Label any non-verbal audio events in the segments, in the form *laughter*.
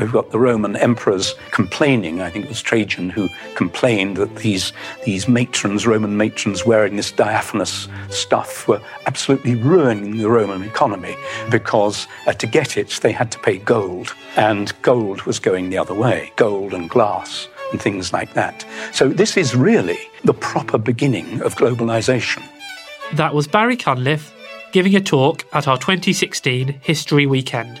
We've got the Roman emperors complaining. I think it was Trajan who complained that these, these matrons, Roman matrons wearing this diaphanous stuff, were absolutely ruining the Roman economy because uh, to get it, they had to pay gold. And gold was going the other way gold and glass and things like that. So this is really the proper beginning of globalization. That was Barry Cunliffe giving a talk at our 2016 History Weekend.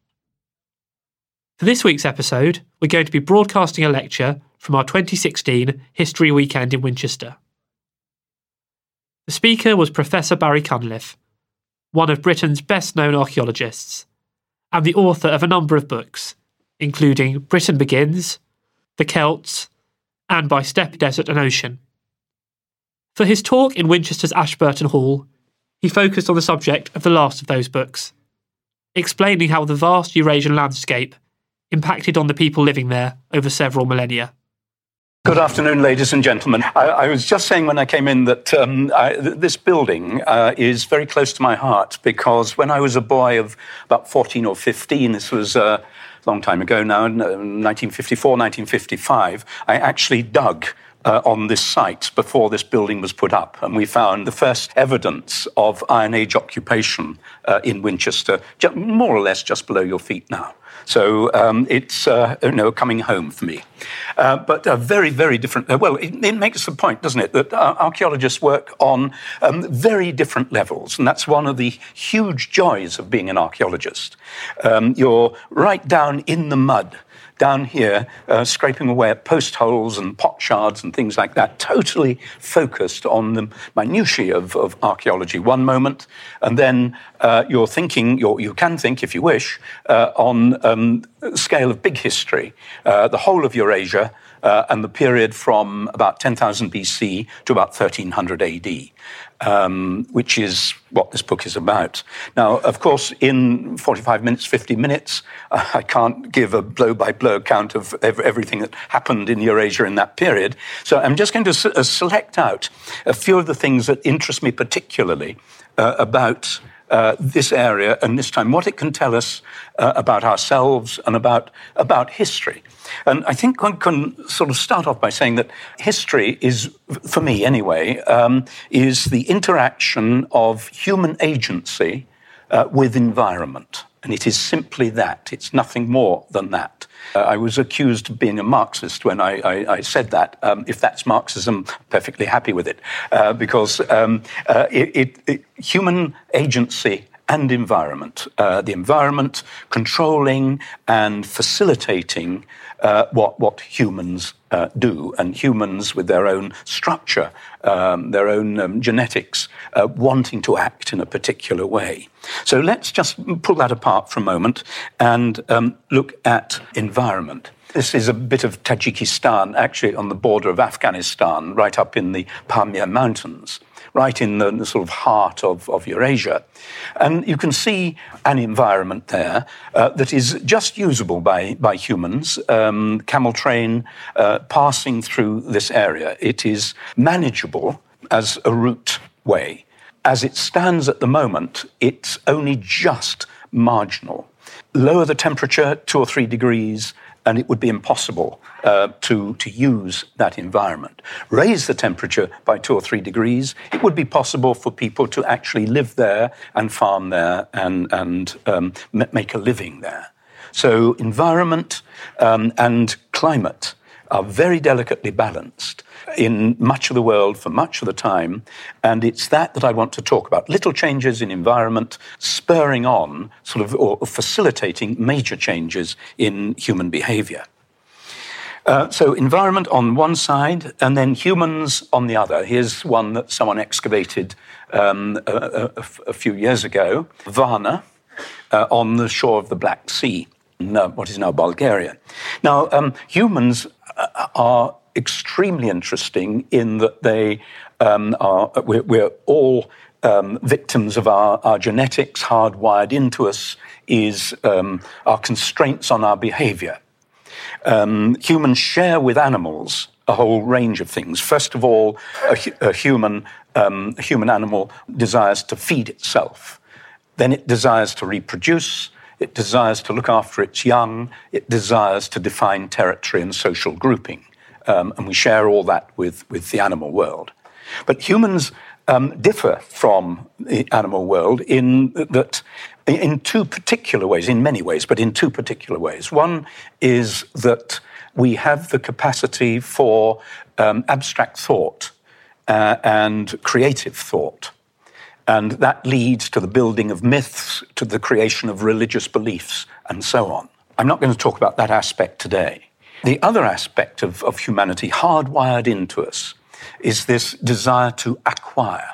For this week's episode, we're going to be broadcasting a lecture from our 2016 History Weekend in Winchester. The speaker was Professor Barry Cunliffe, one of Britain's best known archaeologists, and the author of a number of books, including Britain Begins, The Celts, and By Steppe, Desert and Ocean. For his talk in Winchester's Ashburton Hall, he focused on the subject of the last of those books, explaining how the vast Eurasian landscape impacted on the people living there over several millennia. Good afternoon, ladies and gentlemen. I, I, was just saying when I came in that um, I, th- this building uh, is very close to my heart because when I was a boy of about 14 or 15, this was uh, a long time ago now, 1954, 1955, I actually dug uh, on this site before this building was put up. And we found the first evidence of Iron Age occupation uh, in Winchester, more or less just below your feet now. So um, it's uh, you know coming home for me. Uh, but a very, very different. Uh, well, it, it, makes the point, doesn't it, that uh, archaeologists work on um, very different levels, and that's one of the huge joys of being an archaeologist. Um, you're right down in the mud down here, uh, scraping away at post holes and pot shards and things like that, totally focused on the minutiae of, of archaeology. One moment, and then uh, you're thinking, you're, you can think, if you wish, uh, on um, scale of big history, uh, the whole of Eurasia, uh, and the period from about 10,000 BC to about 1300 AD um, which is what this book is about. Now, of course, in 45 minutes, 50 minutes, uh, *laughs* I can't give a blow by blow account of everything that happened in Eurasia in that period. So I'm just going to s- uh, select out a few of the things that interest me particularly uh, about. Uh, this area and this time, what it can tell us uh, about ourselves and about, about history. And I think one can sort of start off by saying that history is, for me anyway, um, is the interaction of human agency uh, with environment. And it is simply that. It's nothing more than that. Uh, I was accused of being a Marxist when I, I, I said that. Um, if that's Marxism, perfectly happy with it. Uh, because um, uh, it, it, it, human agency and environment, uh, the environment controlling and facilitating uh, what, what humans uh, do, and humans with their own structure, um, their own um, genetics, uh, wanting to act in a particular way. So let's just pull that apart for a moment and um, look at environment. This is a bit of Tajikistan, actually on the border of Afghanistan, right up in the Pamir Mountains right in the, the sort of heart of, of, Eurasia. And you can see an environment there uh, that is just usable by, by humans. Um, camel train uh, passing through this area. It is manageable as a route way. As it stands at the moment, it's only just marginal. lower the temperature two or three degrees, and it would be impossible uh, to, to use that environment. Raise the temperature by two or three degrees, it would be possible for people to actually live there and farm there and, and um, make a living there. So, environment um, and climate are very delicately balanced in much of the world for much of the time. And it's that that I want to talk about. Little changes in environment spurring on, sort of, or facilitating major changes in human behavior. Uh, so, environment on one side, and then humans on the other. Here's one that someone excavated um, a, a, a, few years ago Varna uh, on the shore of the Black Sea, what is now Bulgaria. Now, um, humans are extremely interesting in that they um, are, we're, we're all um, victims of our, our, genetics, hardwired into us, is um, our constraints on our behavior. Um, humans share with animals a whole range of things. First of all, a, a human, um, human animal desires to feed itself. Then it desires to reproduce. It desires to look after its young. It desires to define territory and social grouping. Um, and we share all that with, with the animal world. But humans um, differ from the animal world in that in two particular ways, in many ways, but in two particular ways. One is that we have the capacity for um, abstract thought uh, and creative thought. And that leads to the building of myths, to the creation of religious beliefs, and so on. I'm not going to talk about that aspect today. The other aspect of, of humanity, hardwired into us, is this desire to acquire.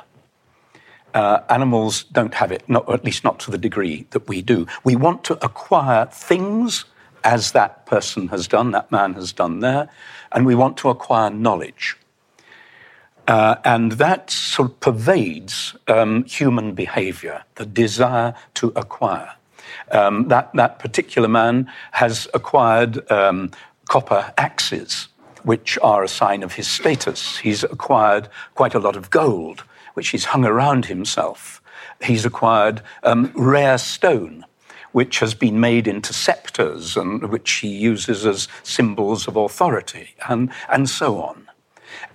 Uh, animals don't have it, not, at least not to the degree that we do. We want to acquire things as that person has done, that man has done there, and we want to acquire knowledge. Uh, and that sort of pervades um, human behavior, the desire to acquire. Um, that, that particular man has acquired um, copper axes, which are a sign of his status. He's acquired quite a lot of gold, which he's hung around himself. He's acquired um, rare stone, which has been made into scepters and which he uses as symbols of authority, and, and so on.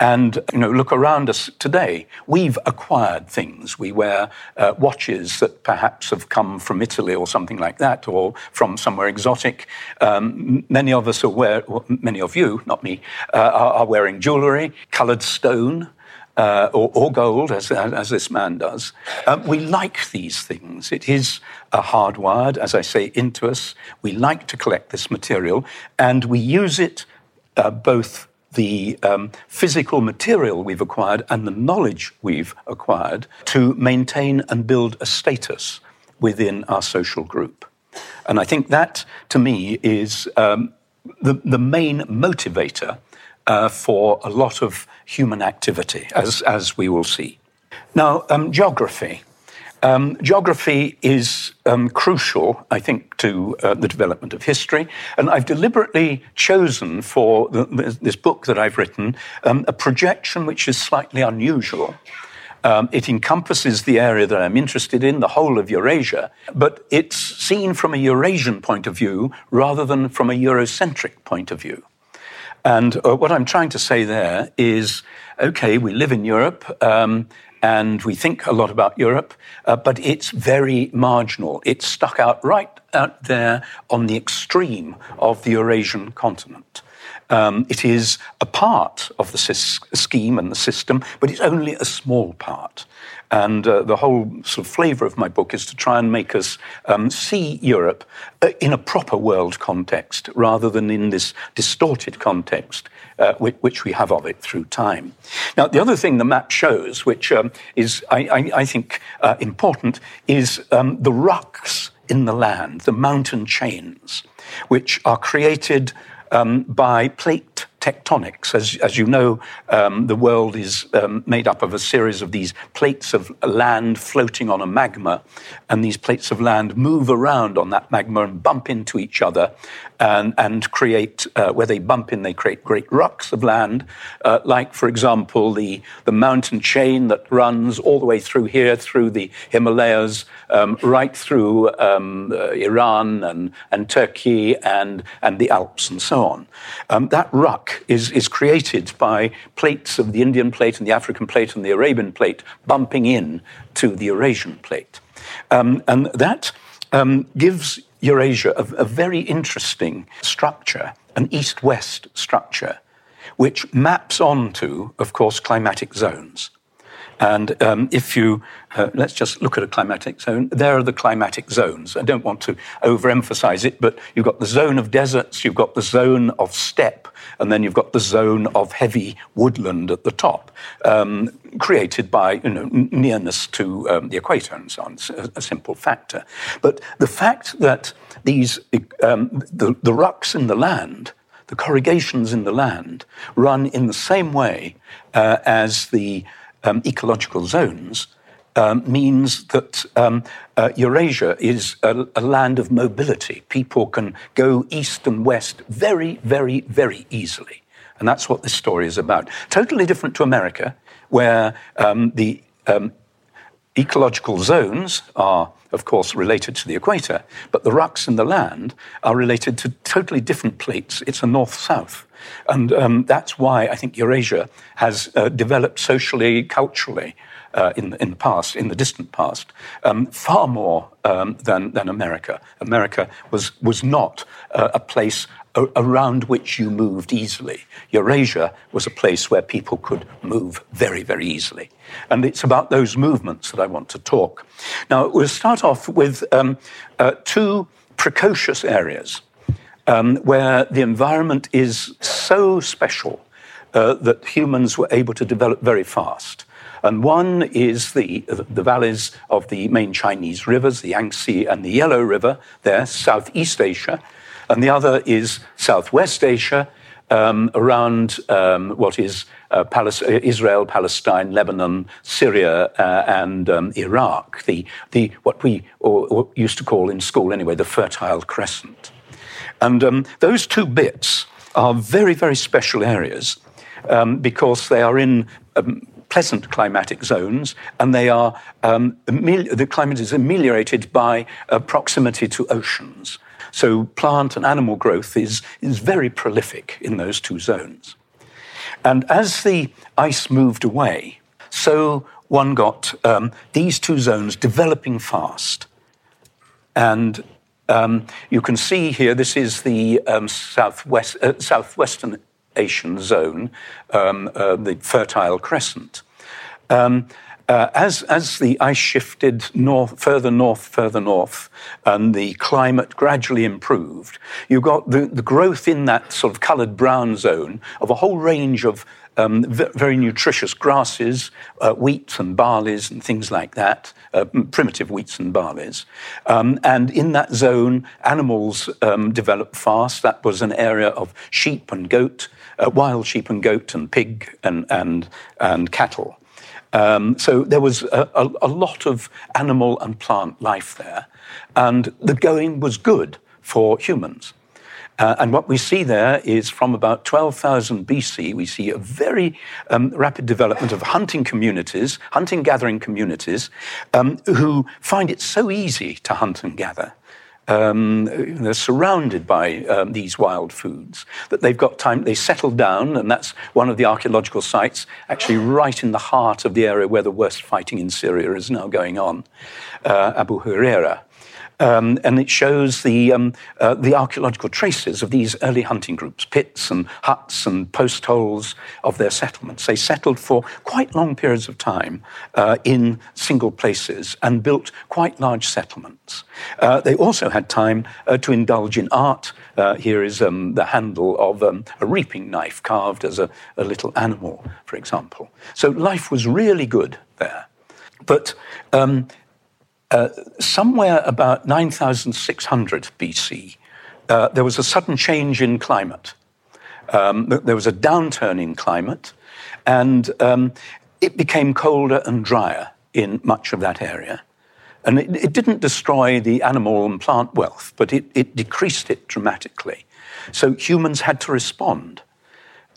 And you know, look around us today. We've acquired things. We wear uh, watches that perhaps have come from Italy or something like that, or from somewhere exotic. Um, many of us are wear, many of you, not me, uh, are, are, wearing jewelry, coloured stone. Uh, or, or, gold, as, as, this man does. Um, we like these things. It is hardwired, as I say, into us. We like to collect this material, and we use it uh, both the um, physical material we've acquired and the knowledge we've acquired to maintain and build a status within our social group. And I think that, to me, is um, the, the main motivator uh, for a lot of human activity, as, as we will see. Now, um, geography. Um, geography is um, crucial, I think, to uh, the development of history. And I've deliberately chosen for the, this book that I've written um, a projection which is slightly unusual. Um, it encompasses the area that I'm interested in, the whole of Eurasia, but it's seen from a Eurasian point of view rather than from a Eurocentric point of view. And uh, what I'm trying to say there is okay, we live in Europe, um, and we think a lot about Europe, uh, but it's very marginal. It's stuck out right out there on the extreme of the Eurasian continent. Um, it is a part of the scheme and the system, but it's only a small part. And uh, the whole sort of flavour of my book is to try and make us um, see Europe uh, in a proper world context rather than in this distorted context uh, which, which, we have of it through time. Now, the other thing the map shows, which um, is, I, I, I think, uh, important, is um, the rocks in the land, the mountain chains, which are created um, by plate tectonics. As, as you know, um, the world is um, made up of a series of these plates of land floating on a magma, and these plates of land move around on that magma and bump into each other and, and create, uh, where they bump in, they create great rucks of land, uh, like, for example, the, the mountain chain that runs all the way through here, through the Himalayas, um, right through um, uh, Iran and, and Turkey and, and the Alps and so on. Um, that ruck is, is created by plates of the Indian plate and the African plate and the Arabian plate bumping in to the Eurasian plate. Um, and that um, gives Eurasia a, a very interesting structure, an east west structure, which maps onto, of course, climatic zones. And um, if you, uh, let's just look at a climatic zone, there are the climatic zones. I don't want to overemphasize it, but you've got the zone of deserts, you've got the zone of steppe, and then you've got the zone of heavy woodland at the top, um, created by you know, nearness to um, the equator and so on. It's a, a, simple factor. But the fact that these, um, the, the rucks in the land, the corrugations in the land, run in the same way uh, as the um, ecological zones um, means that um, uh, Eurasia is a, a, land of mobility. People can go east and west very, very, very easily. And that's what this story is about. Totally different to America, where um, the um, ecological zones are, of course, related to the equator, but the rocks in the land are related to totally different plates. It's a north south. And um, that's why I think Eurasia has uh, developed socially, culturally. Uh, in, in the past, in the distant past, um, far more um, than, than America. America was, was not uh, a place around which you moved easily. Eurasia was a place where people could move very, very easily. And it's about those movements that I want to talk. Now, we'll start off with um, uh, two precocious areas um, where the environment is so special uh, that humans were able to develop very fast. And one is the, the valleys of the main Chinese rivers, the Yangtze and the Yellow River, there, Southeast Asia. And the other is Southwest Asia, um, around um, what is uh, Israel, Palestine, Lebanon, Syria, uh, and um, Iraq, the, the, what we or, or used to call in school anyway, the Fertile Crescent. And um, those two bits are very, very special areas um, because they are in um, pleasant climatic zones and they are, um, the climate is ameliorated by uh, proximity to oceans. So plant and animal growth is, is very prolific in those two zones. And as the ice moved away, so one got um, these two zones developing fast. And um, you can see here, this is the um, southwest, uh, southwestern Asian zone, um, uh, the Fertile Crescent. Um, uh, as, as the ice shifted north, further north, further north, and the climate gradually improved, you got the, the growth in that sort of coloured brown zone of a whole range of um, very nutritious grasses, uh, wheats and barleys and things like that, uh, primitive wheats and barleys. Um, and in that zone, animals um, developed fast. That was an area of sheep and goat, uh, wild sheep and goat and pig and, and, and cattle. Um, so there was a, a, a, lot of animal and plant life there, and the going was good for humans. Uh, and what we see there is from about 12,000 BC, we see a very um, rapid development of hunting communities, hunting gathering communities, um, who find it so easy to hunt and gather. Um, they're surrounded by um, these wild foods that they've got time. They settle down, and that's one of the archaeological sites, actually right in the heart of the area where the worst fighting in Syria is now going on, uh, Abu Hureyra. Um, and it shows the, um, uh, the archaeological traces of these early hunting groups, pits and huts and post holes of their settlements. They settled for quite long periods of time uh, in single places and built quite large settlements. Uh, they also had time uh, to indulge in art. Uh, here is um, the handle of um, a reaping knife carved as a, a little animal, for example. So life was really good there. But um, uh, somewhere about 9,600 BC, uh, there was a sudden change in climate. Um, there was a downturn in climate, and um, it became colder and drier in much of that area. And it, it, didn't destroy the animal and plant wealth, but it, it decreased it dramatically. So humans had to respond.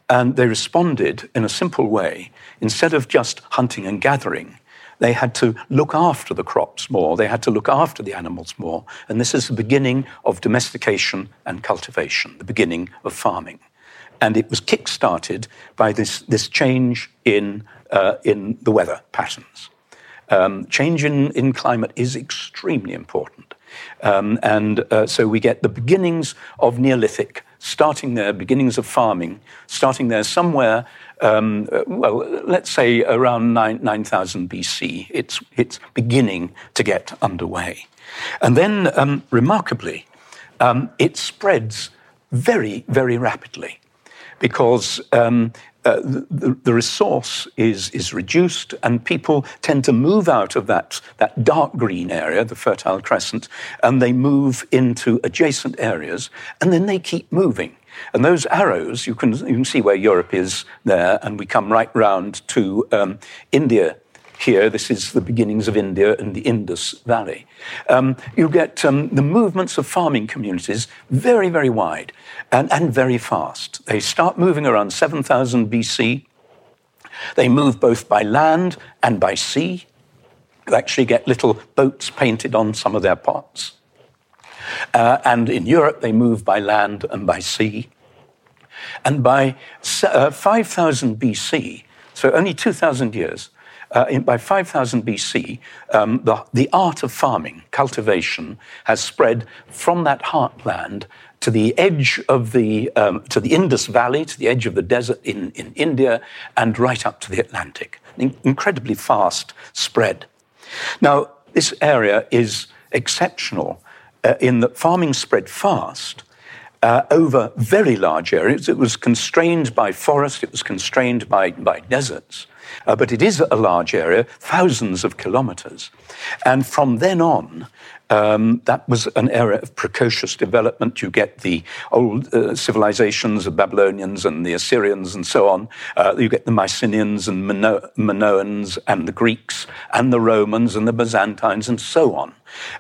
And they responded in a simple way. Instead of just hunting and gathering, they had to look after the crops more, they had to look after the animals more. And this is the beginning of domestication and cultivation, the beginning of farming. And it was kick started by this, this change in, uh, in the weather patterns. Um, change in, in climate is extremely important. Um, and uh, so we get the beginnings of Neolithic, starting there, beginnings of farming, starting there somewhere um, well, let's say around 9, 9000 BC, it's, it's beginning to get underway. And then, um, remarkably, um, it spreads very, very rapidly because um, uh, the, the, resource is, is reduced and people tend to move out of that, that dark green area, the Fertile Crescent, and they move into adjacent areas and then they keep moving. And those arrows, you can, you can see where Europe is there, and we come right round to um, India here. This is the beginnings of India and the Indus Valley. Um, you get um, the movements of farming communities very, very wide and, and very fast. They start moving around 7000 BC. They move both by land and by sea. You actually get little boats painted on some of their pots. Uh, and in Europe, they move by land and by sea. And by uh, 5000 BC, so only 2,000 years, uh, in, by 5000 BC, um, the, the art of farming, cultivation, has spread from that heartland to the edge of the, um, to the Indus Valley, to the edge of the desert in, in India, and right up to the Atlantic. An incredibly fast spread. Now, this area is exceptional uh, in that farming spread fast uh, over very large areas. It was constrained by forest, it was constrained by, by deserts. Uh, but it is a large area, thousands of kilometers. And from then on, um, that was an era of precocious development. You get the old uh, civilizations, the Babylonians and the Assyrians and so on. Uh, you get the Mycenaeans and Mino- Minoans and the Greeks and the Romans and the Byzantines and so on.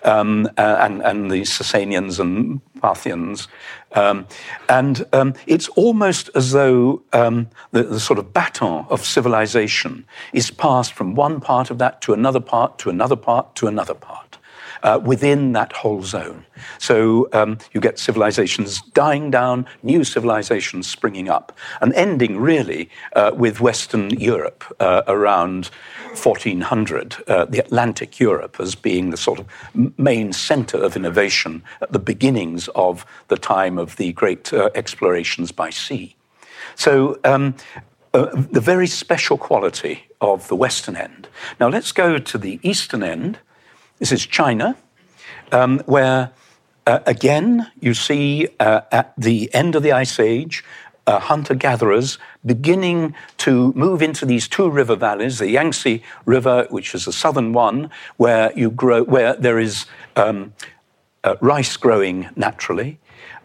Um, uh, and, and the Sasanians and Parthians. Um, and um, it's almost as though um, the, the, sort of baton of civilization is passed from one part of that to another part, to another part, to another part. Uh, within that whole zone. So um, you get civilizations dying down, new civilizations springing up, and ending really uh, with Western Europe uh, around 1400, uh, the Atlantic Europe as being the sort of main center of innovation at the beginnings of the time of the great uh, explorations by sea. So, um, uh, the very special quality of the Western end. Now, let's go to the Eastern end. This is China, um, where uh, again you see uh, at the end of the Ice Age, uh, hunter gatherers beginning to move into these two river valleys the Yangtze River, which is the southern one, where, you grow, where there is um, uh, rice growing naturally.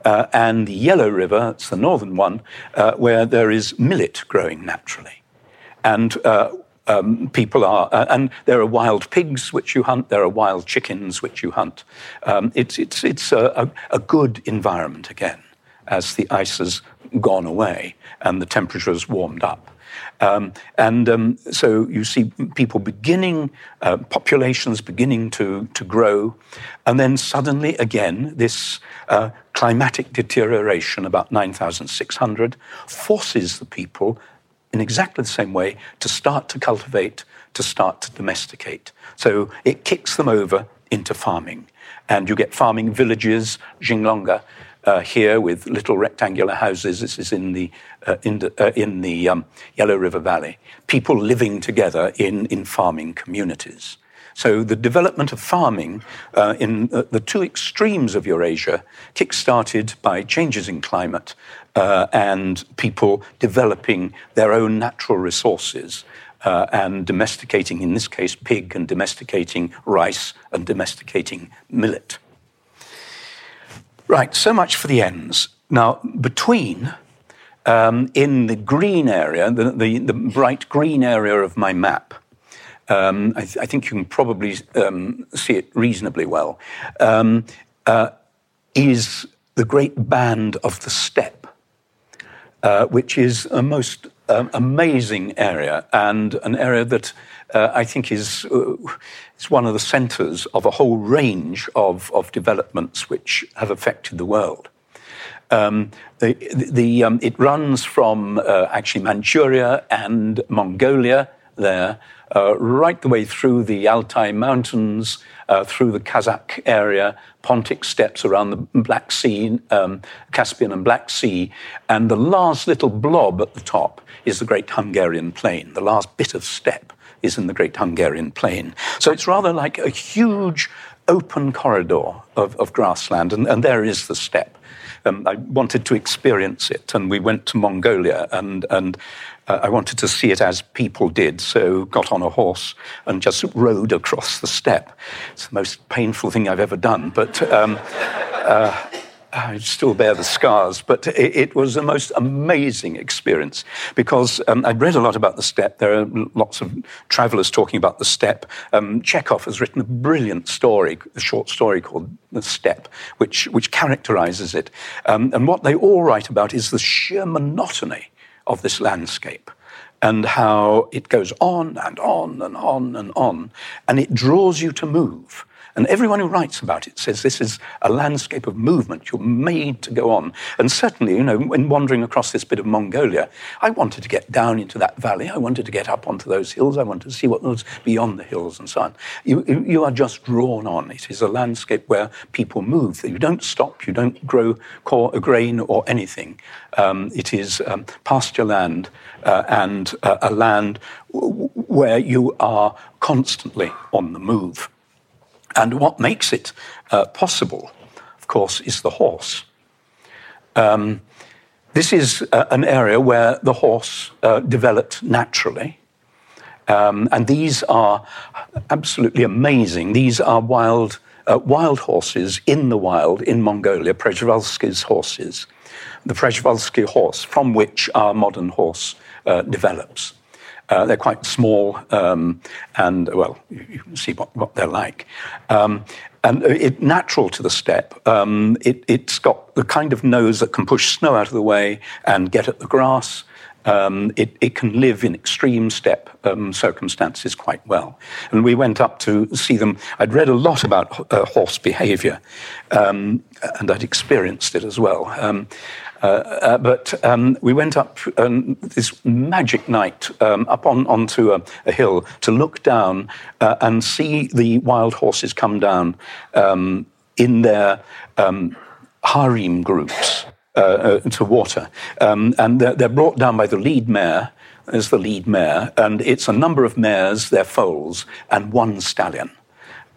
Uh, and the Yellow River, it's the northern one, uh, where there is millet growing naturally. And uh, um, people are, uh, and there are wild pigs which you hunt, there are wild chickens which you hunt. Um, it's it's, it's a, a, a good environment again as the ice has gone away and the temperature has warmed up. Um, and um, so you see people beginning, uh, populations beginning to, to grow, and then suddenly again, this uh, climatic deterioration about 9,600 forces the people in exactly the same way to start to cultivate, to start to domesticate. So it kicks them over into farming. And you get farming villages, Xinglongwa, uh, here with little rectangular houses. This is in the, uh, in the, uh, in the um, Yellow River Valley. People living together in, in farming communities. So the development of farming uh, in uh, the two extremes of Eurasia kick-started by changes in climate uh, and people developing their own natural resources uh, and domesticating, in this case, pig and domesticating rice and domesticating millet. Right, so much for the ends. Now, between um, in the green area, the, the, the, bright green area of my map, um, I, th- I, think you can probably um, see it reasonably well, um, uh, is the great band of the steppe, uh, which is a most um, amazing area and an area that uh, I think is, uh, is one of the centres of a whole range of, of developments which have affected the world. Um, the, the, um, it runs from uh, actually Manchuria and Mongolia there, uh, right the way through the Altai Mountains, uh, through the Kazakh area, Pontic steppes around the Black Sea, um, Caspian and Black Sea, and the last little blob at the top is the Great Hungarian Plain, the last bit of steppe is in the Great Hungarian Plain. So it's rather like a huge open corridor of, of grassland, and, and there is the steppe. Um, I wanted to experience it, and we went to Mongolia, and, and I wanted to see it as people did, so got on a horse and just rode across the steppe. It's the most painful thing I've ever done, but um, uh, I still bear the scars, but it, it, was the most amazing experience because um, I'd read a lot about the steppe. There are lots of travelers talking about the steppe. Um, Chekhov has written a brilliant story, a short story called The Steppe, which, which characterizes it. Um, and what they all write about is the sheer monotony of this landscape and how it goes on and on and on and on, and it draws you to move. And everyone who writes about it says this is a landscape of movement. You're made to go on. And certainly, you know, when wandering across this bit of Mongolia, I wanted to get down into that valley. I wanted to get up onto those hills. I wanted to see what was beyond the hills and so on. You, you are just drawn on. It is a landscape where people move. You don't stop. You don't grow a grain or anything. Um, it is um, pasture land uh, and uh, a land where you are constantly on the move. And what makes it uh, possible, of course, is the horse. Um, this is uh, an area where the horse uh, developed naturally. Um, and these are absolutely amazing. These are wild, uh, wild horses in the wild in Mongolia, Przewalski's horses. The Przewalski horse, from which our modern horse uh, develops. Uh, they're quite small, um, and well, you, can see what, what they're like. Um, and it, natural to the steppe, um, it, has got the kind of nose that can push snow out of the way and get at the grass. Um, it, it, can live in extreme steppe um, circumstances quite well. And we went up to see them. I'd read a lot about uh, horse behavior, um, and I'd experienced it as well. Um, uh, uh, but um, we went up um, this magic night um, up on, onto a, a, hill to look down uh, and see the wild horses come down um, in their um, harem groups uh, uh, to water. Um, and they're, they're, brought down by the lead mare. as the lead mare, and it's a number of mares, their foals, and one stallion.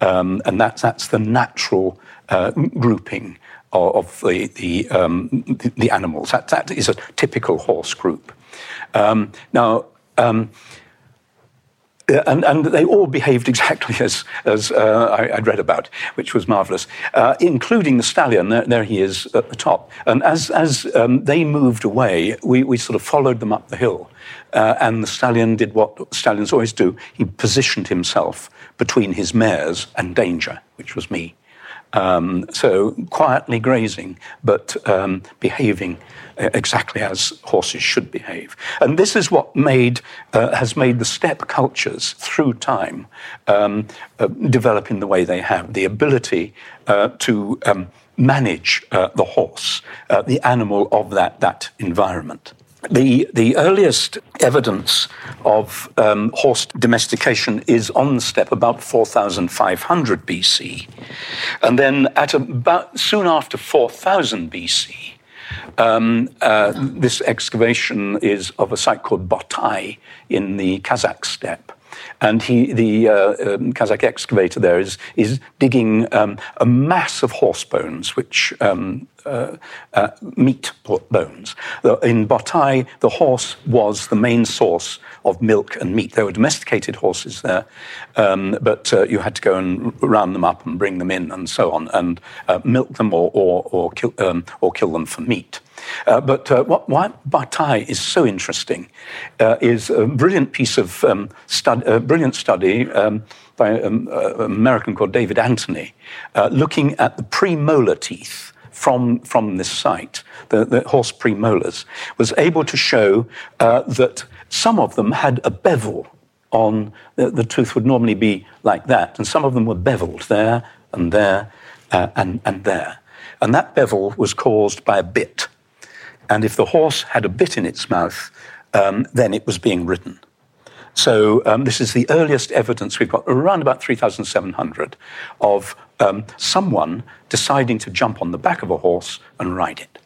and that's, that's the natural uh, grouping of the, the, um, the, animals. That, that is a typical horse group. Um, now, um, and, and, they all behaved exactly *laughs* as, as uh, I, would read about, which was marvelous, uh, including the stallion. There, there, he is at the top. And as, as um, they moved away, we, we sort of followed them up the hill. Uh, and the stallion did what stallions always do he positioned himself between his mares and danger, which was me. Um, so quietly grazing, but um, behaving uh, exactly as horses should behave. And this is what made, uh, has made the steppe cultures through time um, uh, develop in the way they have. The ability uh, to um, manage uh, the horse, uh, the animal of that, that environment. The, the earliest evidence of um, horse domestication is on the steppe about 4,500 BC. And then at about soon after 4000 BC, um, uh, this excavation is of a site called Botai in the Kazakh steppe. And he, the uh, um, Kazakh excavator there is, is digging um, a mass of horse bones, which um, uh, uh, meat bones. In Botai, the horse was the main source of milk and meat. There were domesticated horses there, um, but uh, you had to go and round them up and bring them in and so on, and uh, milk them or, or, or, kill, um, or kill them for meat. Uh, but uh, what, why Botai is so interesting uh, is a brilliant piece of um, stud, a brilliant study um, by um, uh, an American called David Anthony, uh, looking at the premolar teeth from, from this site, the, the horse premolars, was able to show uh, that some of them had a bevel on, the, the, tooth would normally be like that, and some of them were beveled there and there uh, and, and there. And that bevel was caused by a bit. And if the horse had a bit in its mouth, um, then it was being ridden. So um, this is the earliest evidence we've got, around about 3,700, of um, someone deciding to jump on the back of a horse and ride it.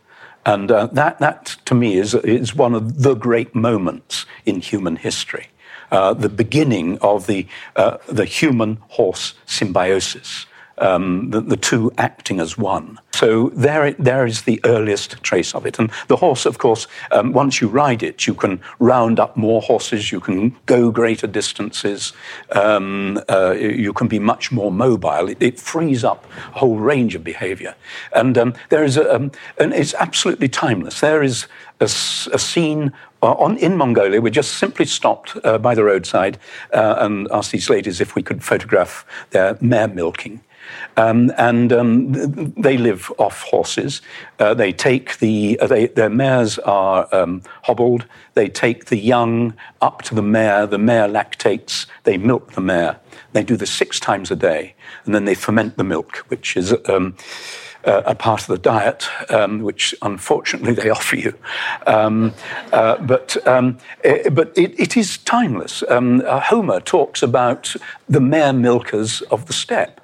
And uh, that, that, to me, is, is one of the great moments in human history. Uh, the beginning of the, uh, the human horse symbiosis um, the, the, two acting as one. So there, there is the earliest trace of it. And the horse, of course, um, once you ride it, you can round up more horses, you can go greater distances, um, uh, you can be much more mobile. It, it, frees up a whole range of behavior. And um, there is a, um, and it's absolutely timeless. There is a, a scene uh, on, in Mongolia, we just simply stopped uh, by the roadside uh, and asked these ladies if we could photograph their mare milking. Um, and um, they live off horses. Uh, they take the, uh, they, their mares are um, hobbled. They take the young up to the mare. The mare lactates. They milk the mare. They do this six times a day. And then they ferment the milk, which is um, uh, a part of the diet, um, which unfortunately they *laughs* offer you. Um, uh, but um, it, eh, but it, it is timeless. Uh, Homer talks about the mare milkers of the steppe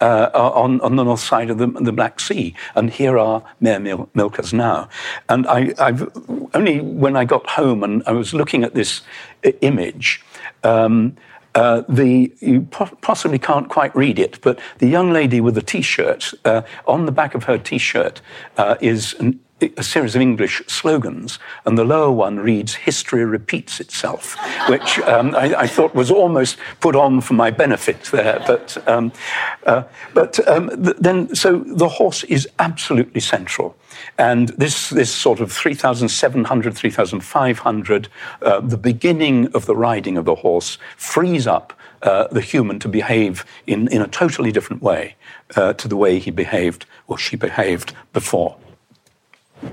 uh, on, on the north side of the, the, Black Sea. And here are mare mil- milkers now. And I, have only when I got home and I was looking at this image, um, uh, the you po- possibly can't quite read it, but the young lady with the T-shirt uh, on the back of her T-shirt uh, is an a series of English slogans, and the lower one reads "History repeats itself," *laughs* which um, I, I, thought was almost put on for my benefit there. But um, uh, but um, th- then, so the horse is absolutely central, and this this sort of 3,700, 3,500, uh, the beginning of the riding of the horse frees up. Uh, the human to behave in, in a totally different way uh, to the way he behaved or she behaved before.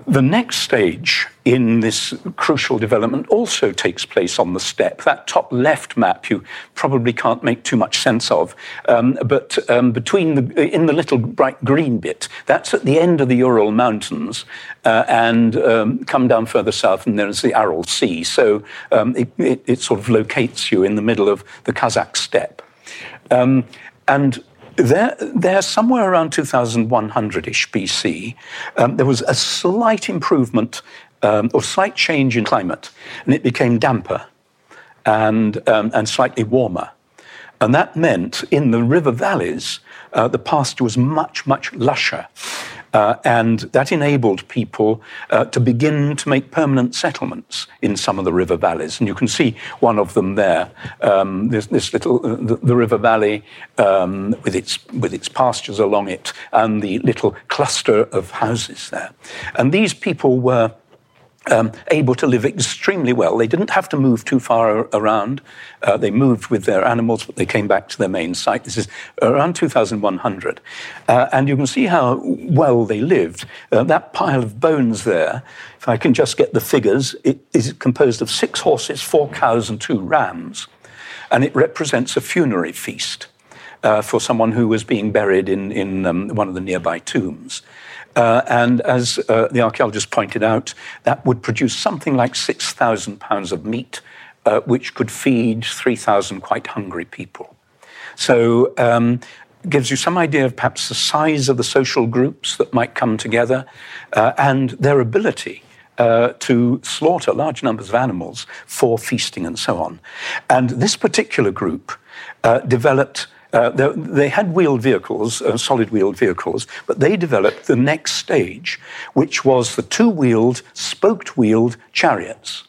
The next stage in this crucial development also takes place on the steppe. That top left map you probably can't make too much sense of, um, but um, between the in the little bright green bit, that's at the end of the Ural Mountains, uh, and um, come down further south, and there's the Aral Sea. So um, it, it, it, sort of locates you in the middle of the Kazakh steppe, um, and there, there, somewhere around 2100-ish BC, um, there was a slight improvement um, or slight change in climate, and it became damper and, um, and slightly warmer. And that meant in the river valleys, uh, the pasture was much, much lusher. Uh, and that enabled people uh, to begin to make permanent settlements in some of the river valleys. And you can see one of them there, um, this, this, little, uh, the, the, river valley um, with, its, with its pastures along it, and the little cluster of houses there. And these people were um, able to live extremely well. They didn't have to move too far around. Uh, they moved with their animals, but they came back to their main site. This is around 2,100. Uh, and you can see how well they lived. Uh, that pile of bones there, if I can just get the figures, it is composed of six horses, four cows, and two rams. And it represents a funerary feast. Uh, for someone who was being buried in, in um, one of the nearby tombs. Uh, and as uh, the archaeologist pointed out, that would produce something like 6,000 pounds of meat, uh, which could feed 3,000 quite hungry people. So, um, gives you some idea of perhaps the size of the social groups that might come together uh, and their ability. Uh, to slaughter large numbers of animals for feasting and so on. And this particular group uh, developed uh, they, they, had wheeled vehicles, uh, solid wheeled vehicles, but they developed the next stage, which was the two wheeled, spoked wheeled chariots.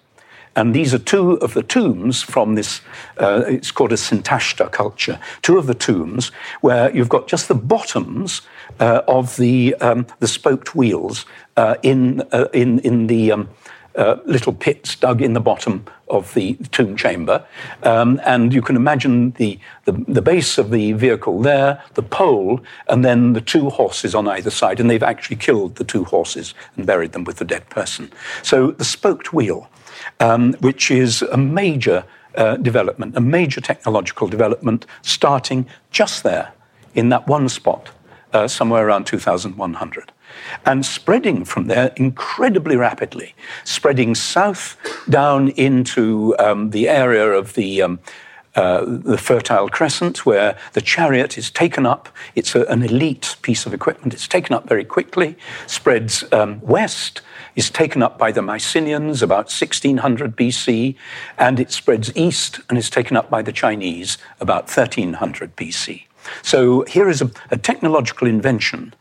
And these are two of the tombs from this, uh, it's called a Sintashta culture, two of the tombs where you've got just the bottoms uh, of the, um, the spoked wheels uh, in, uh, in, in the um, uh, little pits dug in the bottom of the tomb chamber. Um, and you can imagine the, the, the, base of the vehicle there, the pole, and then the two horses on either side. And they've actually killed the two horses and buried them with the dead person. So the spoked wheel, um, which is a major uh, development, a major technological development, starting just there in that one spot, uh, somewhere around 2100 and spreading from there incredibly rapidly, spreading south down into um, the area of the. Um, uh, the Fertile Crescent, where the chariot is taken up. It's a, an elite piece of equipment. It's taken up very quickly, spreads um, west, is taken up by the Mycenaeans about 1600 BC, and it spreads east and is taken up by the Chinese about 1300 BC. So here is a, a technological invention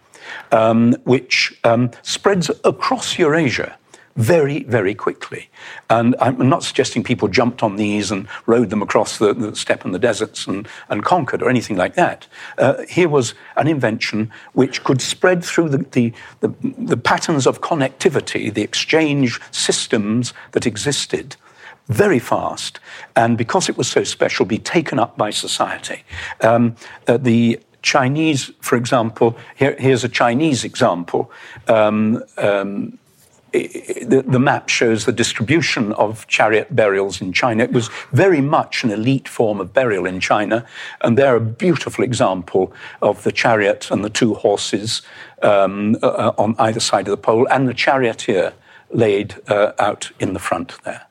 um, which um, spreads across Eurasia very, very quickly. And I'm not suggesting people jumped on these and rode them across the, the steppe and the deserts and, and, conquered or anything like that. Uh, here was an invention which could spread through the, the, the, the patterns of connectivity, the exchange systems that existed very fast, and because it was so special, be taken up by society. Um, uh, the Chinese, for example, here, here's a Chinese example. Um, um, the, the, map shows the distribution of chariot burials in China. It was very much an elite form of burial in China, and they're a beautiful example of the chariot and the two horses um, uh, on either side of the pole, and the charioteer laid uh, out in the front there.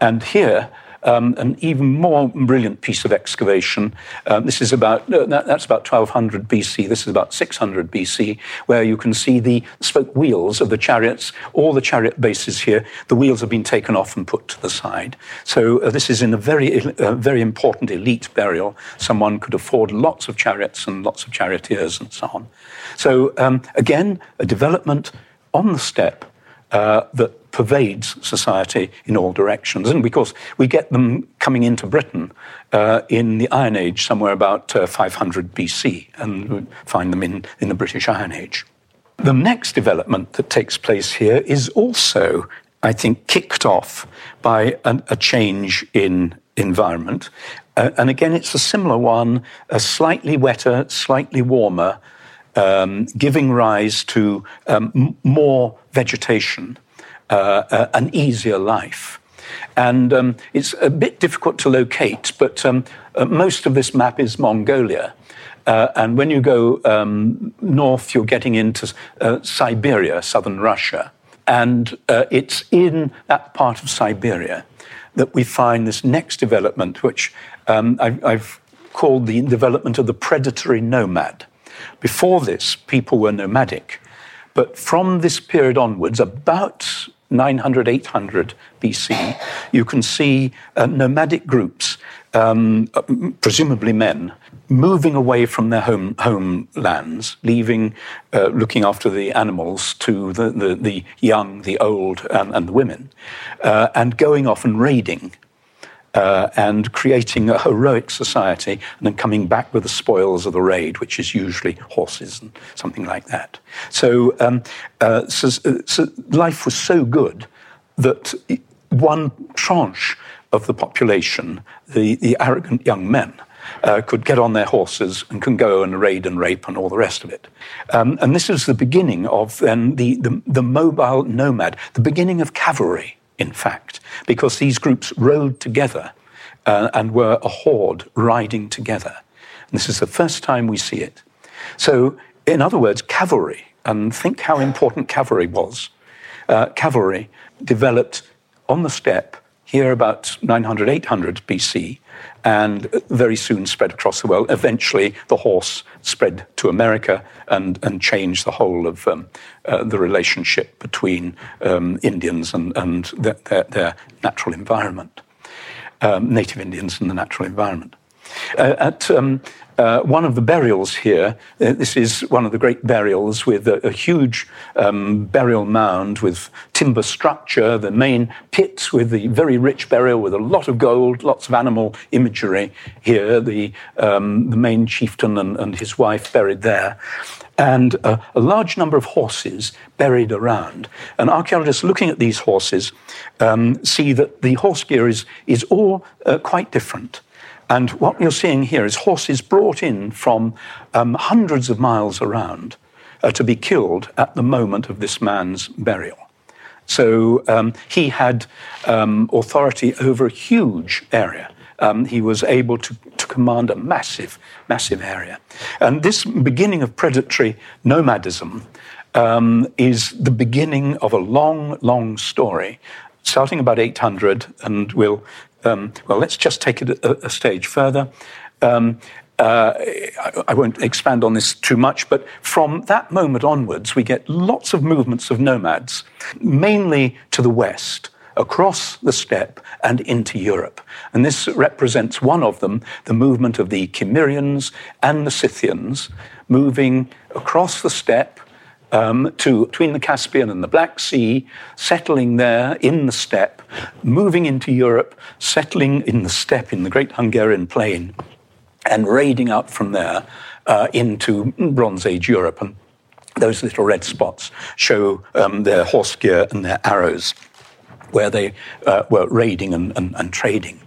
And here, um, an even more brilliant piece of excavation. Um, this is about uh, that, that's about 1200 BC. This is about 600 BC, where you can see the spoke wheels of the chariots. All the chariot bases here, the wheels have been taken off and put to the side. So uh, this is in a very uh, very important elite burial. Someone could afford lots of chariots and lots of charioteers and so on. So um, again, a development on the steppe uh, that pervades society in all directions. And because we get them coming into Britain uh, in the Iron Age, somewhere about uh, 500 BC, and we find them in, in the British Iron Age. The next development that takes place here is also, I think, kicked off by an, a change in environment. Uh, and again, it's a similar one, a slightly wetter, slightly warmer, um, giving rise to um, more vegetation uh, uh, an easier life. And um, it's a bit difficult to locate, but um, uh, most of this map is Mongolia. Uh, and when you go um, north, you're getting into uh, Siberia, southern Russia. And uh, it's in that part of Siberia that we find this next development, which um, I've, I've called the development of the predatory nomad. Before this, people were nomadic. But from this period onwards, about 900, 800 BC, you can see uh, nomadic groups, um, presumably men, moving away from their home homelands, leaving, uh, looking after the animals to the, the, the young, the old, and, and the women, uh, and going off and raiding uh, and creating a heroic society, and then coming back with the spoils of the raid, which is usually horses and something like that. So, um, uh, so, so life was so good that one tranche of the population, the, the arrogant young men, uh, could get on their horses and can go and raid and rape and all the rest of it. Um, and this is the beginning of then the, the, the mobile nomad, the beginning of cavalry in fact, because these groups rode together uh, and were a horde riding together. And this is the first time we see it. So, in other words, cavalry, and think how important cavalry was. Uh, cavalry developed on the steppe here about 900, 800 BC, and very soon spread across the world. Eventually, the horse spread to America and, and changed the whole of um, uh, the relationship between um, Indians and, and their, their, natural environment, um, native Indians and the natural environment. Uh, at um, uh, one of the burials here, uh, this is one of the great burials with a, a huge um, burial mound with timber structure, the main pit with the very rich burial with a lot of gold, lots of animal imagery here, the, um, the main chieftain and, and, his wife buried there. And a large number of horses buried around. And archaeologists looking at these horses um, see that the horse gear is, is all uh, quite different. And what you're seeing here is horses brought in from um, hundreds of miles around uh, to be killed at the moment of this man's burial. So um, he had um, authority over a huge area. Um, he was able to, to command a massive, massive area. And this beginning of predatory nomadism um, is the beginning of a long, long story starting about 800, and we'll um, well, let's just take it a, a stage further. Um, uh, I, I won't expand on this too much, but from that moment onwards, we get lots of movements of nomads, mainly to the west, across the steppe and into Europe. And this represents one of them, the movement of the Cimmerians and the Scythians, moving across the steppe um, to between the Caspian and the Black Sea, settling there in the steppe, moving into Europe, settling in the steppe in the Great Hungarian Plain, and raiding out from there uh, into Bronze Age Europe. And those little red spots show um, their horse gear and their arrows, where they uh, were raiding and, and, and trading.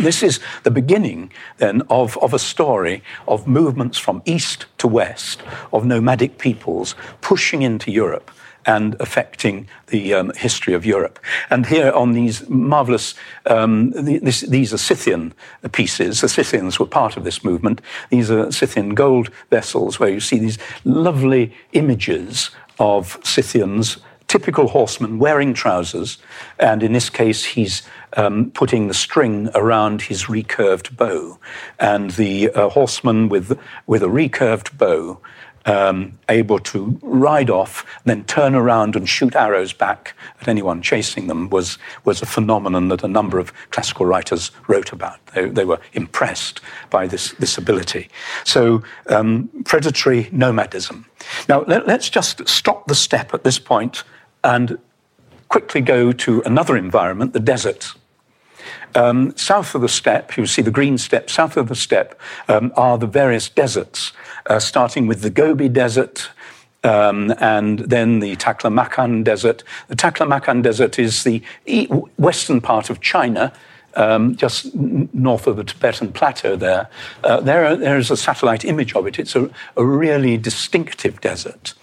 This is the beginning then of, of a story of movements from east to west, of nomadic peoples pushing into Europe and affecting the um, history of Europe. And here on these marvelous, um, this, these are Scythian pieces. The Scythians were part of this movement. These are Scythian gold vessels where you see these lovely images of Scythians typical horseman wearing trousers, and in this case, he's um, putting the string around his recurved bow. And the uh, horseman with, with a recurved bow, um, able to ride off, then turn around and shoot arrows back at anyone chasing them, was, was a phenomenon that a number of classical writers wrote about. They, they were impressed by this, this ability. So, um, predatory nomadism. Now, let, let's just stop the step at this point and quickly go to another environment, the desert. Um, south of the steppe, you see the green steppe, south of the steppe um, are the various deserts, uh, starting with the Gobi Desert, um, and then the Taklamakan Desert. The Taklamakan Desert is the western part of China, um, just north of the Tibetan plateau there. Uh, there, there is a satellite image of it. It's a, a really distinctive desert.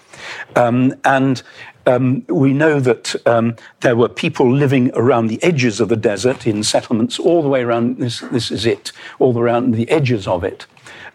Um, and um, we know that um, there were people living around the edges of the desert in settlements all the way around. This, this is it, all around the edges of it.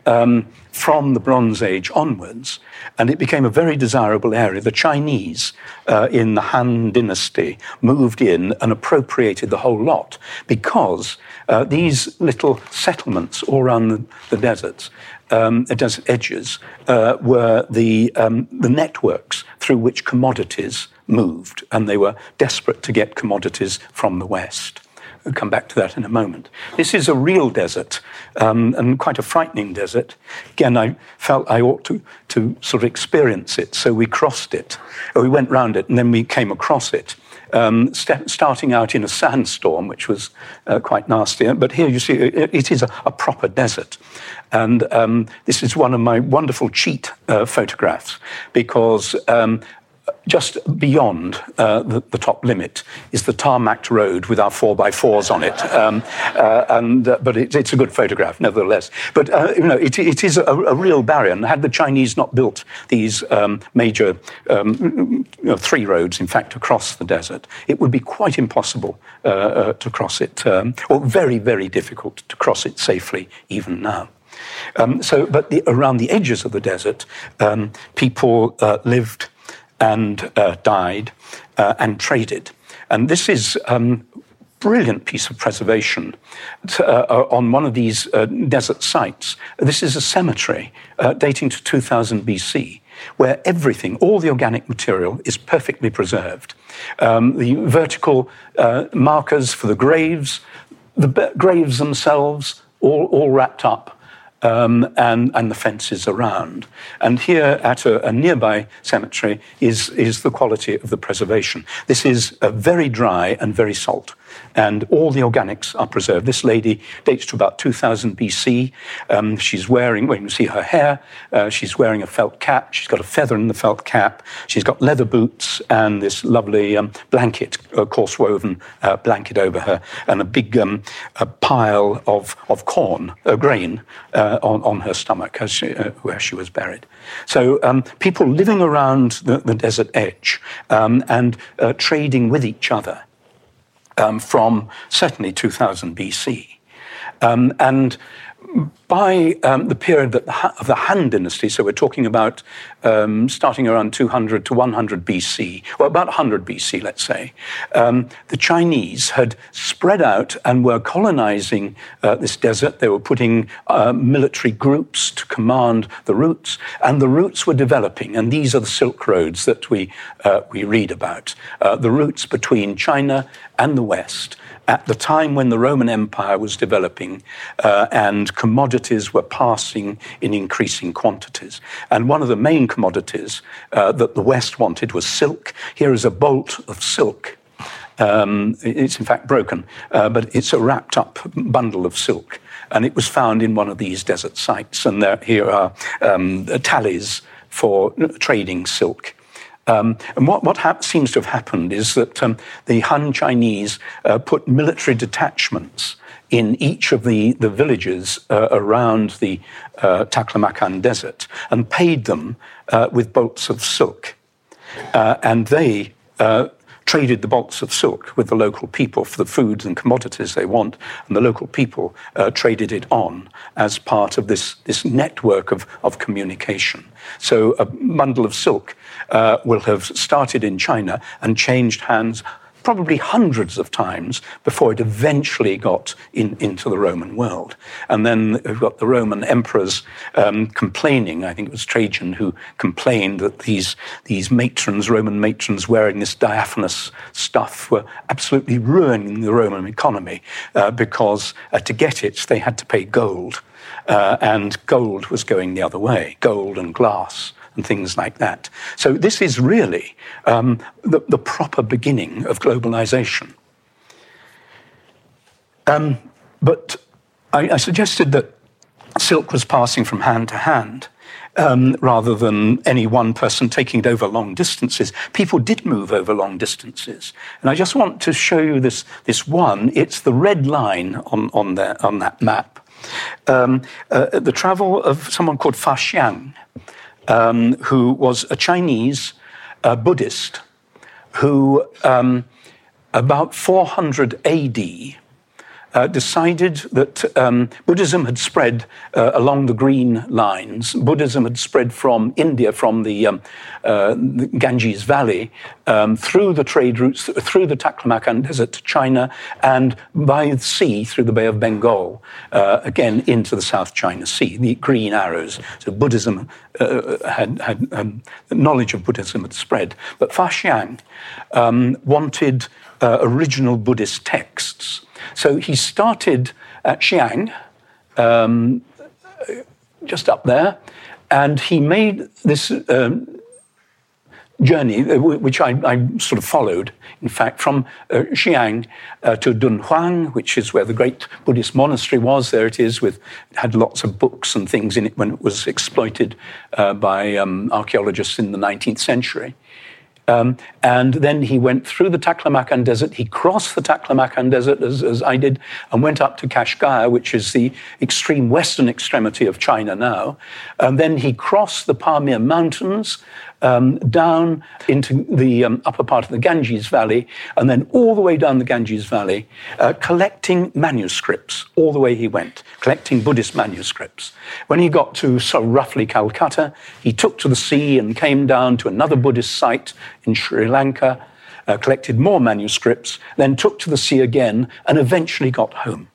Um, from the Bronze Age onwards, and it became a very desirable area. The Chinese uh, in the Han Dynasty moved in and appropriated the whole lot because uh, these little settlements all around the, the deserts um, desert edges uh, were the, um, the networks through which commodities moved, and they were desperate to get commodities from the West. We'll come back to that in a moment. This is a real desert, um, and quite a frightening desert. Again, I felt I ought to, to sort of experience it, so we crossed it. We went round it, and then we came across it um, st- starting out in a sandstorm, which was uh, quite nasty. But here you see it, it is a, a, proper desert. And um, this is one of my wonderful cheat uh, photographs because um, just beyond uh, the, the, top limit is the tarmacked road with our four by fours on it. Um, uh, and, uh, but it, it's a good photograph, nevertheless. But uh, you know, it, it is a, a, real barrier. And had the Chinese not built these um, major um, you know, three roads, in fact, across the desert, it would be quite impossible uh, uh, to cross it, um, or very, very difficult to cross it safely even now. Um, so, but the, around the edges of the desert, um, people lived and uh, died uh, and traded. And this is um, brilliant piece of preservation to, uh, uh, on one of these uh, desert sites. This is a cemetery uh, dating to 2000 BC, where everything, all the organic material, is perfectly preserved. Um, the vertical uh, markers for the graves, the graves themselves, all, all wrapped up um, and, and the fences around. And here at a, a, nearby cemetery is, is the quality of the preservation. This is very dry and very salt and all the organics are preserved. This lady dates to about 2000 BC. Um, she's wearing, well, you see her hair, uh, she's wearing a felt cap, she's got a feather in the felt cap, she's got leather boots and this lovely um, blanket, a coarse woven uh, blanket over her, and a big um, a pile of, of corn, uh, grain, on, on her stomach she, uh, where she was buried. So um, people living around the, the desert edge um, and uh, trading with each other um, from certainly 2000 BC. Um, and by um, the period of the Han Dynasty, so we're talking about um, starting around 200 to 100 BC, or about 100 BC, let's say, um, the Chinese had spread out and were colonizing uh, this desert. They were putting uh, military groups to command the routes, and the routes were developing. And these are the Silk Roads that we, uh, we read about uh, the routes between China and the West at the time when the Roman Empire was developing uh, and commodities were passing in increasing quantities. And one of the main commodities uh, that the West wanted was silk. Here is a bolt of silk. Um, it's in fact broken, uh, but it's a wrapped up bundle of silk. And it was found in one of these desert sites. And there, here are um, tallies for trading silk. Um, and what, what seems to have happened is that um, the Han Chinese uh, put military detachments in each of the, the villages uh, around the uh, Taklamakan desert and paid them uh, with bolts of silk. Uh, and they uh, traded the bolts of silk with the local people for the foods and commodities they want, and the local people uh, traded it on as part of this, this network of, of communication. So a bundle of silk uh, will have started in China and changed hands probably hundreds of times before it eventually got in, into the Roman world. And then we've got the Roman emperors um, complaining. I think it was Trajan who complained that these, these matrons, Roman matrons wearing this diaphanous stuff, were absolutely ruining the Roman economy uh, because uh, to get it, they had to pay gold. Uh, and gold was going the other way, gold and glass and things like that. So this is really um, the, the, proper beginning of globalization. Um, but I, I, suggested that silk was passing from hand to hand. Um, rather than any one person taking it over long distances, people did move over long distances. And I just want to show you this, this one. It's the red line on, on, the, on that map. Um, uh, the travel of someone called Fa Xian, um, who was a Chinese uh, Buddhist who, um, about 400 AD, uh, decided that um, Buddhism had spread uh, along the green lines. Buddhism had spread from India, from the, um, uh, the Ganges Valley, um, through the trade routes, through the Taklamakan Desert to China, and by the sea through the Bay of Bengal, uh, again into the South China Sea, the green arrows. So Buddhism uh, had, had um, knowledge of Buddhism had spread. But Fa Xian um, wanted uh, original Buddhist texts. So he started at Xi'an, um, just up there, and he made this um, journey, uh, which I, I, sort of followed, in fact, from uh, Xi'an uh, to Dunhuang, which is where the great Buddhist monastery was. There it is, with had lots of books and things in it when it was exploited uh, by um, archaeologists in the 19th century. Um, and then he went through the Taklamakan Desert. He crossed the Taklamakan Desert, as, as, I did, and went up to Kashgar, which is the extreme western extremity of China now. And then he crossed the Pamir Mountains um, down into the um, upper part of the Ganges Valley, and then all the way down the Ganges Valley, uh, collecting manuscripts all the way he went, collecting Buddhist manuscripts. When he got to so roughly Calcutta, he took to the sea and came down to another Buddhist site in Sri Lanka, uh, collected more manuscripts, then took to the sea again, and eventually got home.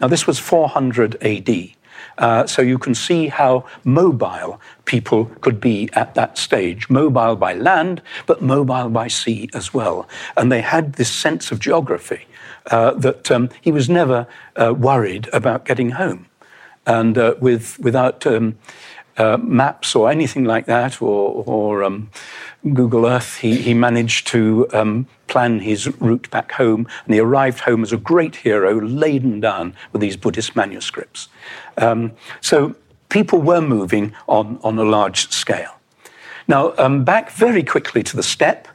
Now, this was 400 AD. Uh, so you can see how mobile people could be at that stage mobile by land, but mobile by sea as well. And they had this sense of geography uh, that um, he was never uh, worried about getting home. And uh, with, without um, uh, maps or anything like that, or, or um, Google Earth, he, he managed to um, plan his route back home, and he arrived home as a great hero, laden down with these Buddhist manuscripts. Um, so people were moving on, on a large scale. Now, um, back very quickly to the steppe.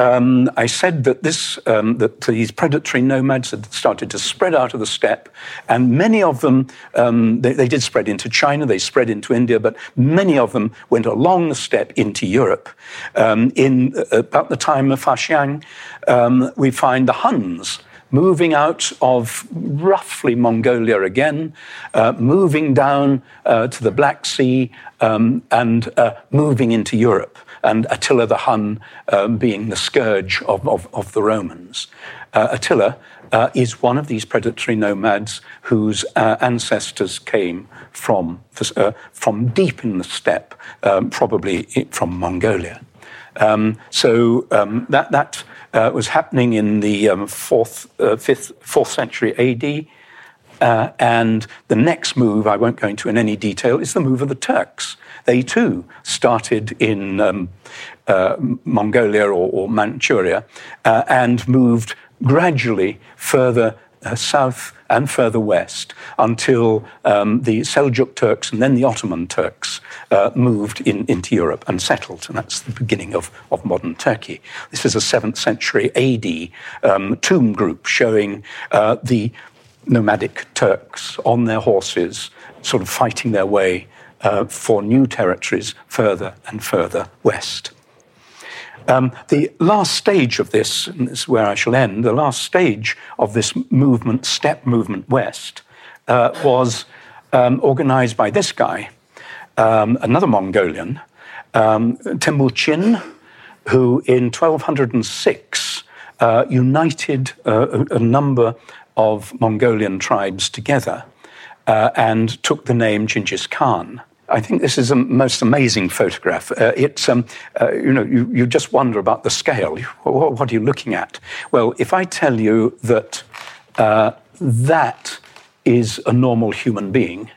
Um, I said that this um, that these predatory nomads had started to spread out of the steppe, and many of them um, they, they, did spread into China, they spread into India, but many of them went along the steppe into Europe. Um, in uh, about the time of Faxian, um, we find the Huns moving out of roughly Mongolia again, uh, moving down uh, to the Black Sea, um, and uh, moving into Europe and Attila the Hun um, being the scourge of, of, of the Romans. Uh, Attila uh, is one of these predatory nomads whose uh, ancestors came from, uh, from deep in the steppe, um, probably from Mongolia. Um, so um, that, that uh, was happening in the um, fourth, uh, fifth, fourth century AD. Uh, and the next move, I won't go into in any detail, is the move of the Turks. They too started in um, uh, Mongolia or, or Manchuria uh, and moved gradually further uh, south and further west until um, the Seljuk Turks and then the Ottoman Turks uh, moved in, into Europe and settled. And that's the beginning of, of modern Turkey. This is a 7th century AD um, tomb group showing uh, the nomadic Turks on their horses, sort of fighting their way uh, for new territories further and further west. Um, the last stage of this, and this is where I shall end, the last stage of this movement, steppe movement west, uh, was um, organized by this guy, um, another Mongolian, um, Temujin, who in 1206 uh, united uh, a, a number of Mongolian tribes together uh, and took the name Genghis Khan. I think this is a most amazing photograph. Uh, it's, um, uh, you know, you, you, just wonder about the scale. What, what, are you looking at? Well, if I tell you that uh, that is a normal human being,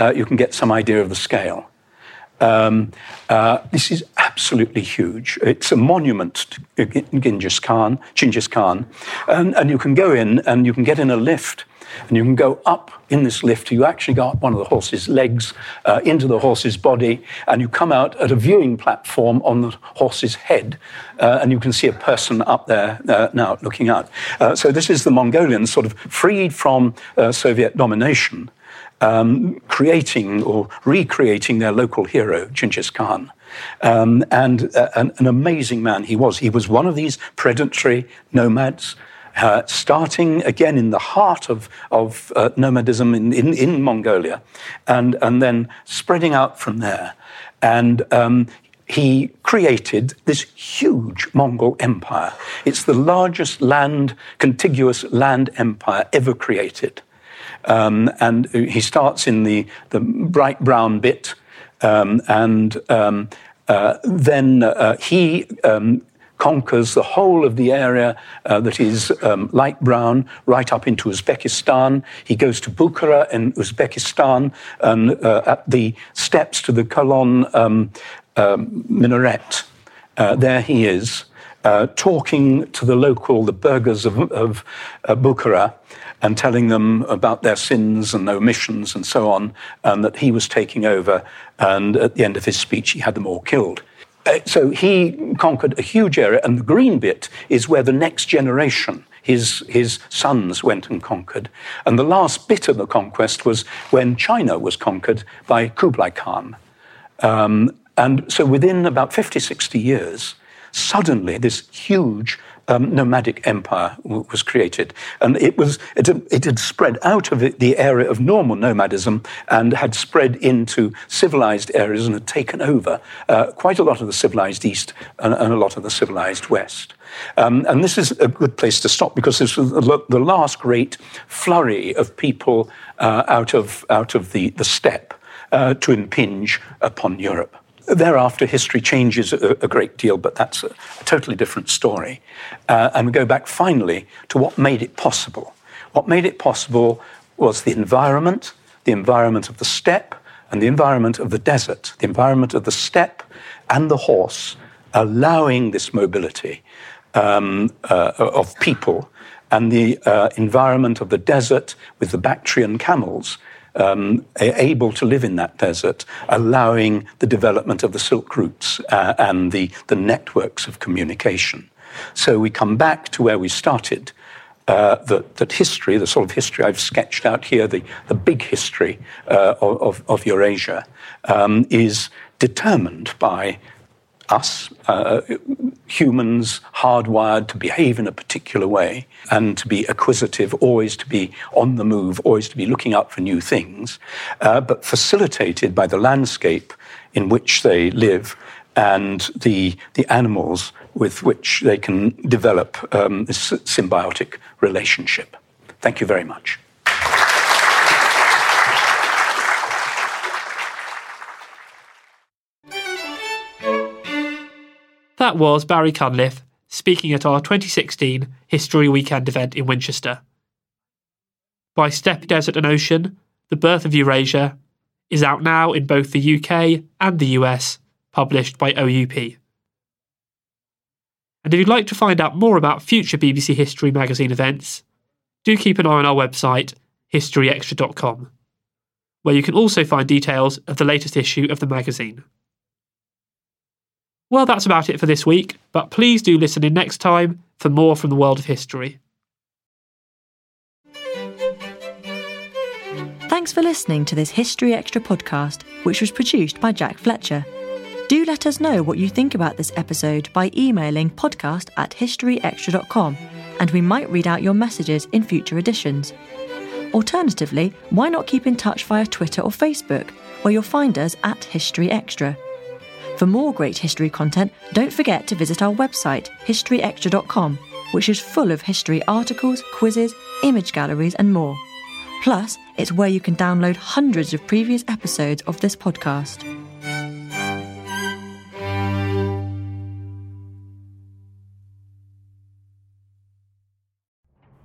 uh, you can get some idea of the scale. Um, uh, this is absolutely huge. It's a monument to Genghis Khan, Genghis Khan, and, and you can go in and you can get in a lift and you can go up in this lift. You actually go up one of the horse's legs uh, into the horse's body, and you come out at a viewing platform on the horse's head, uh, and you can see a person up there uh, now looking out. Uh, so this is the Mongolians sort of freed from uh, Soviet domination. Um, creating or recreating their local hero, Genghis Khan. Um, and uh, an, an, amazing man he was. He was one of these predatory nomads uh, starting again in the heart of, of uh, nomadism in, in, in, Mongolia, and, and then spreading out from there. And um, he created this huge Mongol empire. It's the largest land, contiguous land empire ever created. Um, and he starts in the, the bright brown bit, um, and um, uh, then uh, he um, conquers the whole of the area uh, that is um, light brown right up into Uzbekistan. He goes to Bukhara in Uzbekistan and uh, at the steps to the Kalon um, um, minaret. Uh, there he is. Uh, talking to the local, the burghers of, of uh, Bukhara, and telling them about their sins and their omissions and so on, and that he was taking over. And at the end of his speech, he had them all killed. Uh, so he conquered a huge area, and the green bit is where the next generation, his, his sons, went and conquered. And the last bit of the conquest was when China was conquered by Kublai Khan. Um, and so within about 50, 60 years, suddenly this huge um, nomadic empire w- was created. And it, was, it, had, it had spread out of the area of normal nomadism and had spread into civilized areas and had taken over uh, quite a lot of the civilized East and, and a lot of the civilized West. Um, and this is a good place to stop because this was the last great flurry of people uh, out of, out of the, the steppe uh, to impinge upon Europe. Thereafter, history changes a, a, great deal, but that's a, a totally different story. Uh, and we go back finally to what made it possible. What made it possible was the environment, the environment of the steppe, and the environment of the desert, the environment of the steppe and the horse, allowing this mobility um, uh, of people, and the uh, environment of the desert with the Bactrian camels, um, able to live in that desert, allowing the development of the silk routes uh, and the, the networks of communication. So we come back to where we started. Uh, that, that, history, the sort of history I've sketched out here, the, the big history uh, of, of, Eurasia, um, is determined by us, uh, humans, hardwired to behave in a particular way and to be acquisitive, always to be on the move, always to be looking out for new things, uh, but facilitated by the landscape in which they live and the, the animals with which they can develop um, this symbiotic relationship. Thank you very much. That was Barry Cunliffe speaking at our 2016 History Weekend event in Winchester. By Steppe, Desert and Ocean, The Birth of Eurasia is out now in both the UK and the US, published by OUP. And if you'd like to find out more about future BBC History magazine events, do keep an eye on our website, historyextra.com, where you can also find details of the latest issue of the magazine. Well, that's about it for this week, but please do listen in next time for more from the world of history. Thanks for listening to this History Extra podcast, which was produced by Jack Fletcher. Do let us know what you think about this episode by emailing podcast at historyextra.com, and we might read out your messages in future editions. Alternatively, why not keep in touch via Twitter or Facebook, where you'll find us at History Extra. For more great history content, don't forget to visit our website, historyextra.com, which is full of history articles, quizzes, image galleries, and more. Plus, it's where you can download hundreds of previous episodes of this podcast.